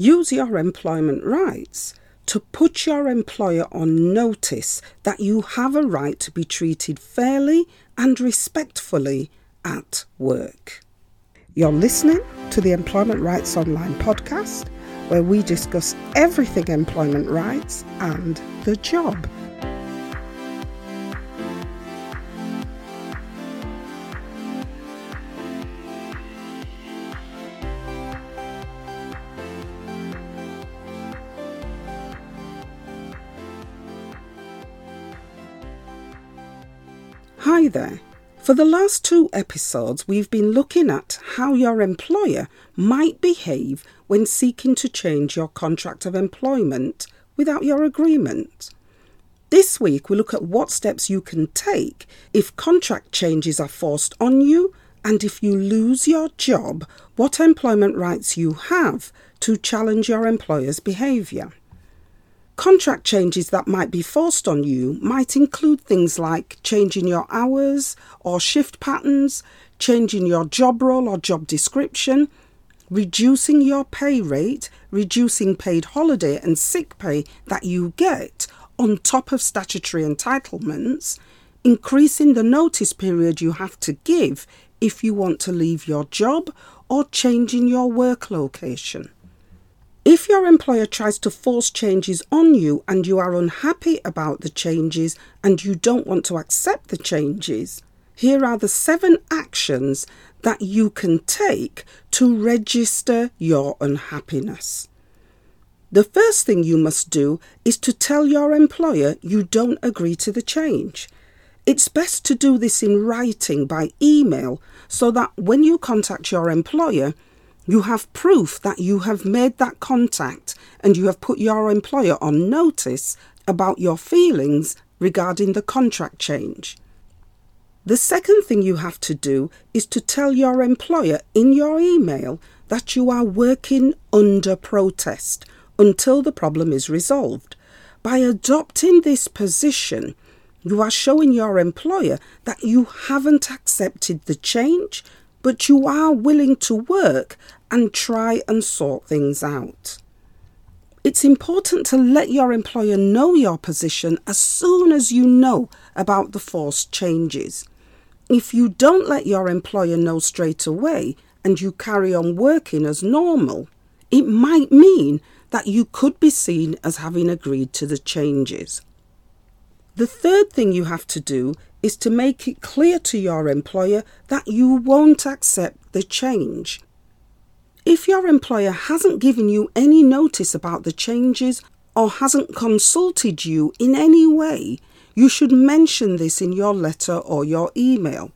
use your employment rights to put your employer on notice that you have a right to be treated fairly and respectfully at work. You're listening to the Employment Rights Online podcast, where we discuss everything employment rights and the job. Hi there. For the last two episodes, we've been looking at how your employer might behave when seeking to change your contract of employment without your agreement. This week, we look at what steps you can take if contract changes are forced on you and if you lose your job, what employment rights you have to challenge your employer's behaviour. Contract changes that might be forced on you might include things like changing your hours or shift patterns, changing your job role or job description, reducing your pay rate, reducing paid holiday and sick pay that you get on top of statutory entitlements, increasing the notice period you have to give if you want to leave your job, or changing your work location. If your employer tries to force changes on you and you are unhappy about the changes and you don't want to accept the changes, here are the seven actions that you can take to register your unhappiness. The first thing you must do is to tell your employer you don't agree to the change. It's best to do this in writing by email so that when you contact your employer, you have proof that you have made that contact and you have put your employer on notice about your feelings regarding the contract change. The second thing you have to do is to tell your employer in your email that you are working under protest until the problem is resolved. By adopting this position, you are showing your employer that you haven't accepted the change, but you are willing to work and try and sort things out. It's important to let your employer know your position as soon as you know about the forced changes. If you don't let your employer know straight away and you carry on working as normal, it might mean that you could be seen as having agreed to the changes. The third thing you have to do is to make it clear to your employer that you won't accept the change. If your employer hasn't given you any notice about the changes or hasn't consulted you in any way, you should mention this in your letter or your email.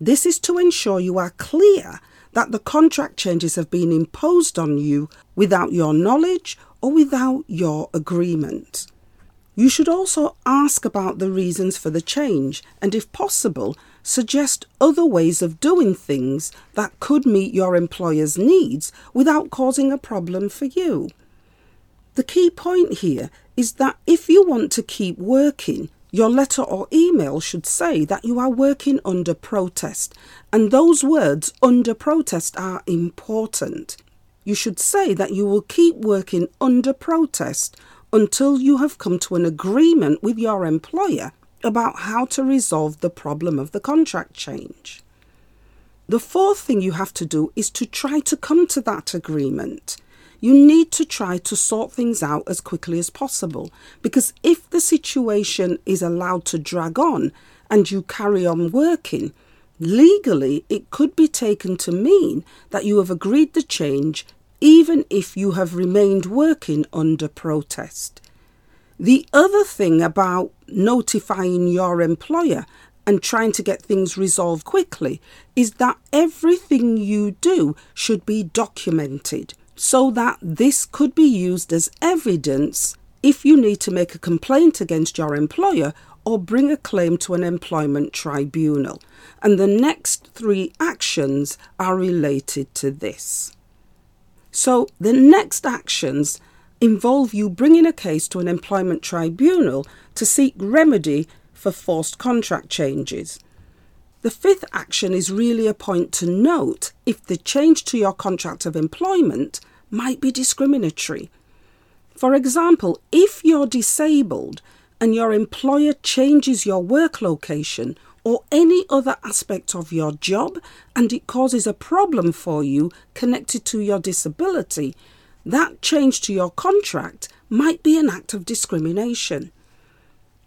This is to ensure you are clear that the contract changes have been imposed on you without your knowledge or without your agreement. You should also ask about the reasons for the change and, if possible, suggest other ways of doing things that could meet your employer's needs without causing a problem for you. The key point here is that if you want to keep working, your letter or email should say that you are working under protest, and those words under protest are important. You should say that you will keep working under protest until you have come to an agreement with your employer about how to resolve the problem of the contract change. The fourth thing you have to do is to try to come to that agreement. You need to try to sort things out as quickly as possible because if the situation is allowed to drag on and you carry on working, legally it could be taken to mean that you have agreed the change even if you have remained working under protest. The other thing about notifying your employer and trying to get things resolved quickly is that everything you do should be documented so that this could be used as evidence if you need to make a complaint against your employer or bring a claim to an employment tribunal. And the next three actions are related to this. So the next actions involve you bringing a case to an employment tribunal to seek remedy for forced contract changes. The fifth action is really a point to note if the change to your contract of employment might be discriminatory. For example, if you're disabled and your employer changes your work location or any other aspect of your job and it causes a problem for you connected to your disability, that change to your contract might be an act of discrimination.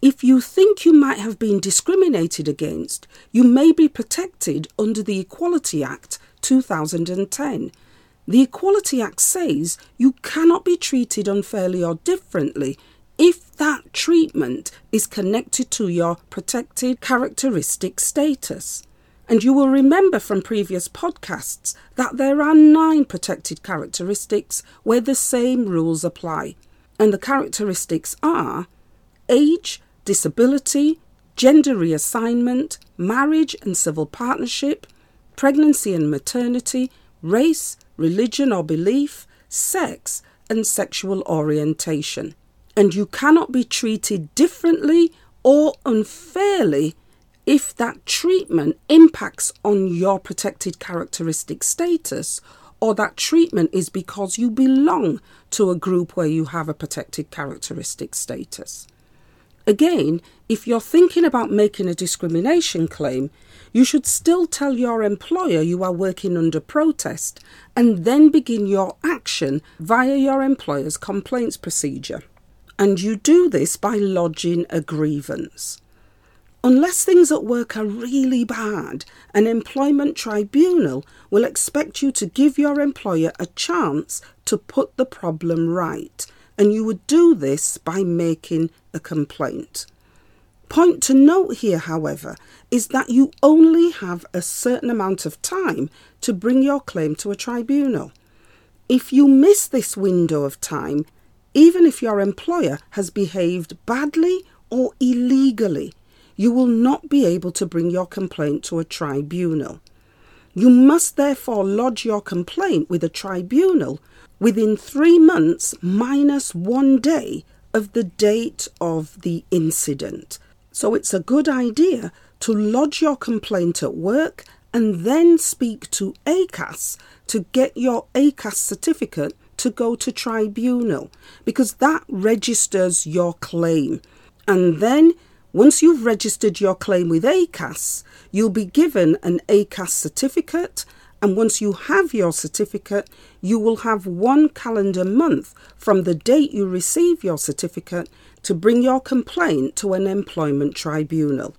If you think you might have been discriminated against, you may be protected under the Equality Act 2010. The Equality Act says you cannot be treated unfairly or differently if that treatment is connected to your protected characteristic status. And you will remember from previous podcasts that there are nine protected characteristics where the same rules apply. And the characteristics are age, disability, gender reassignment, marriage and civil partnership, pregnancy and maternity, race, religion or belief, sex, and sexual orientation and you cannot be treated differently or unfairly if that treatment impacts on your protected characteristic status or that treatment is because you belong to a group where you have a protected characteristic status. Again, if you're thinking about making a discrimination claim, you should still tell your employer you are working under protest and then begin your action via your employer's complaints procedure and you do this by lodging a grievance. Unless things at work are really bad, an employment tribunal will expect you to give your employer a chance to put the problem right, and you would do this by making a complaint. Point to note here, however, is that you only have a certain amount of time to bring your claim to a tribunal. If you miss this window of time, even if your employer has behaved badly or illegally, you will not be able to bring your complaint to a tribunal. You must therefore lodge your complaint with a tribunal within three months minus one day of the date of the incident. So it's a good idea to lodge your complaint at work and then speak to ACAS to get your ACAS certificate to go to tribunal because that registers your claim. And then once you've registered your claim with ACAS, you'll be given an ACAS certificate. And once you have your certificate, you will have one calendar month from the date you receive your certificate to bring your complaint to an employment tribunal.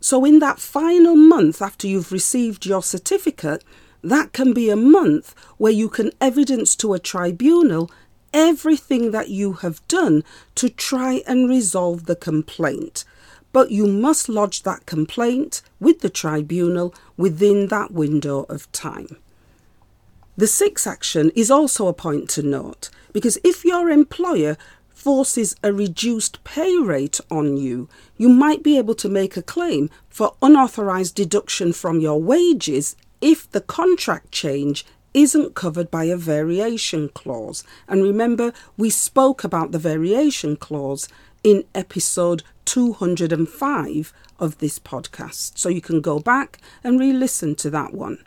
So, in that final month after you've received your certificate, that can be a month where you can evidence to a tribunal everything that you have done to try and resolve the complaint. But you must lodge that complaint with the tribunal within that window of time. The sixth action is also a point to note because if your employer forces a reduced pay rate on you, you might be able to make a claim for unauthorized deduction from your wages if the contract change isn't covered by a variation clause. And remember, we spoke about the variation clause in episode 205 of this podcast. So you can go back and re listen to that one.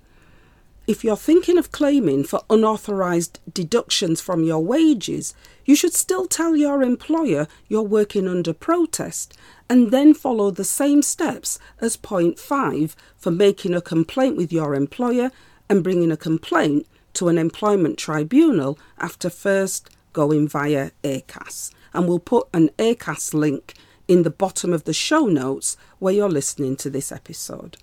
If you're thinking of claiming for unauthorized deductions from your wages, you should still tell your employer you're working under protest and then follow the same steps as point 5 for making a complaint with your employer and bringing a complaint to an employment tribunal after first going via ACAS. And we'll put an ACAS link in the bottom of the show notes where you're listening to this episode.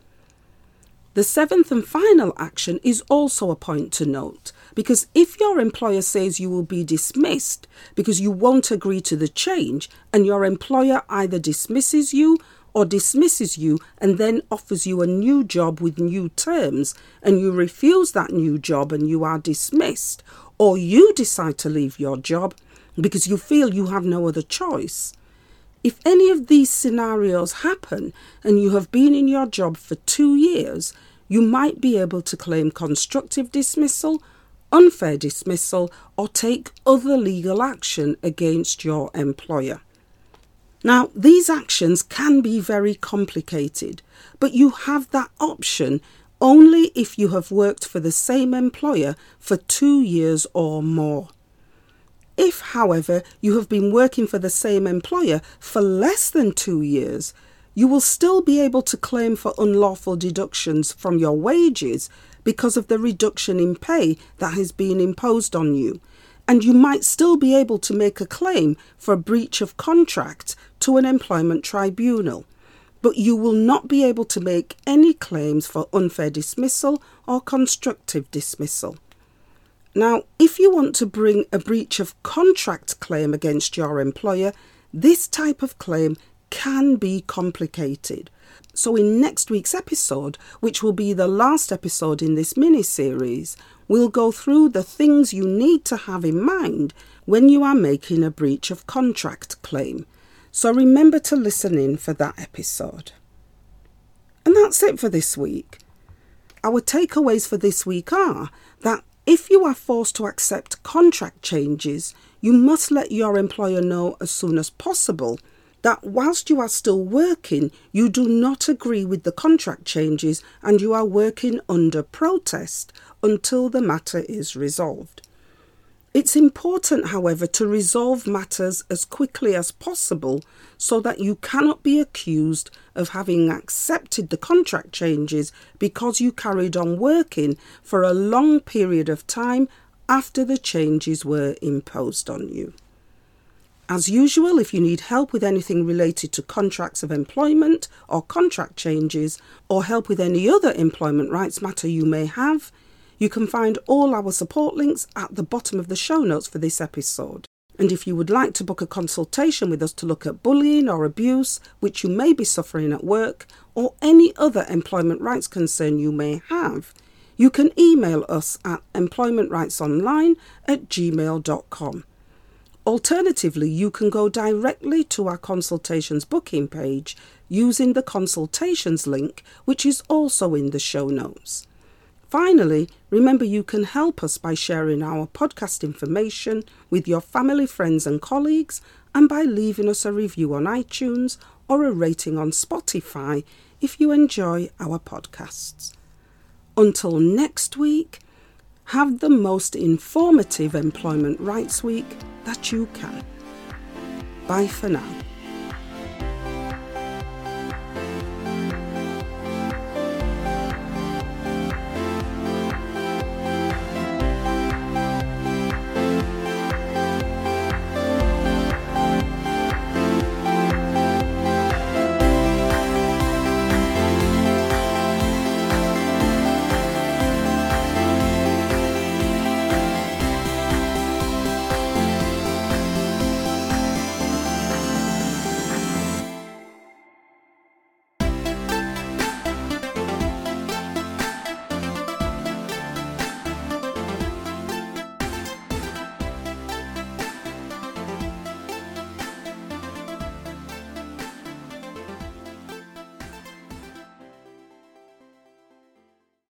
The seventh and final action is also a point to note because if your employer says you will be dismissed because you won't agree to the change and your employer either dismisses you or dismisses you and then offers you a new job with new terms and you refuse that new job and you are dismissed, or you decide to leave your job because you feel you have no other choice. If any of these scenarios happen and you have been in your job for two years you might be able to claim constructive dismissal, unfair dismissal, or take other legal action against your employer. Now, these actions can be very complicated, but you have that option only if you have worked for the same employer for two years or more. If, however, you have been working for the same employer for less than two years, you will still be able to claim for unlawful deductions from your wages because of the reduction in pay that has been imposed on you. And you might still be able to make a claim for a breach of contract to an employment tribunal but you will not be able to make any claims for unfair dismissal or constructive dismissal. Now, if you want to bring a breach of contract claim against your employer, this type of claim can be complicated. So, in next week's episode, which will be the last episode in this mini series, we'll go through the things you need to have in mind when you are making a breach of contract claim. So remember to listen in for that episode. And that's it for this week. Our takeaways for this week are that if you are forced to accept contract changes, you must let your employer know as soon as possible that whilst you are still working, you do not agree with the contract changes and you are working under protest until the matter is resolved. It's important, however, to resolve matters as quickly as possible so that you cannot be accused of having accepted the contract changes because you carried on working for a long period of time after the changes were imposed on you. As usual, if you need help with anything related to contracts of employment or contract changes, or help with any other employment rights matter you may have, you can find all our support links at the bottom of the show notes for this episode. And if you would like to book a consultation with us to look at bullying or abuse, which you may be suffering at work, or any other employment rights concern you may have, you can email us at employmentrightsonline at gmail.com. Alternatively, you can go directly to our consultations booking page using the consultations link, which is also in the show notes. Finally, remember you can help us by sharing our podcast information with your family, friends, and colleagues, and by leaving us a review on iTunes or a rating on Spotify if you enjoy our podcasts. Until next week, have the most informative Employment Rights Week that you can. Bye for now.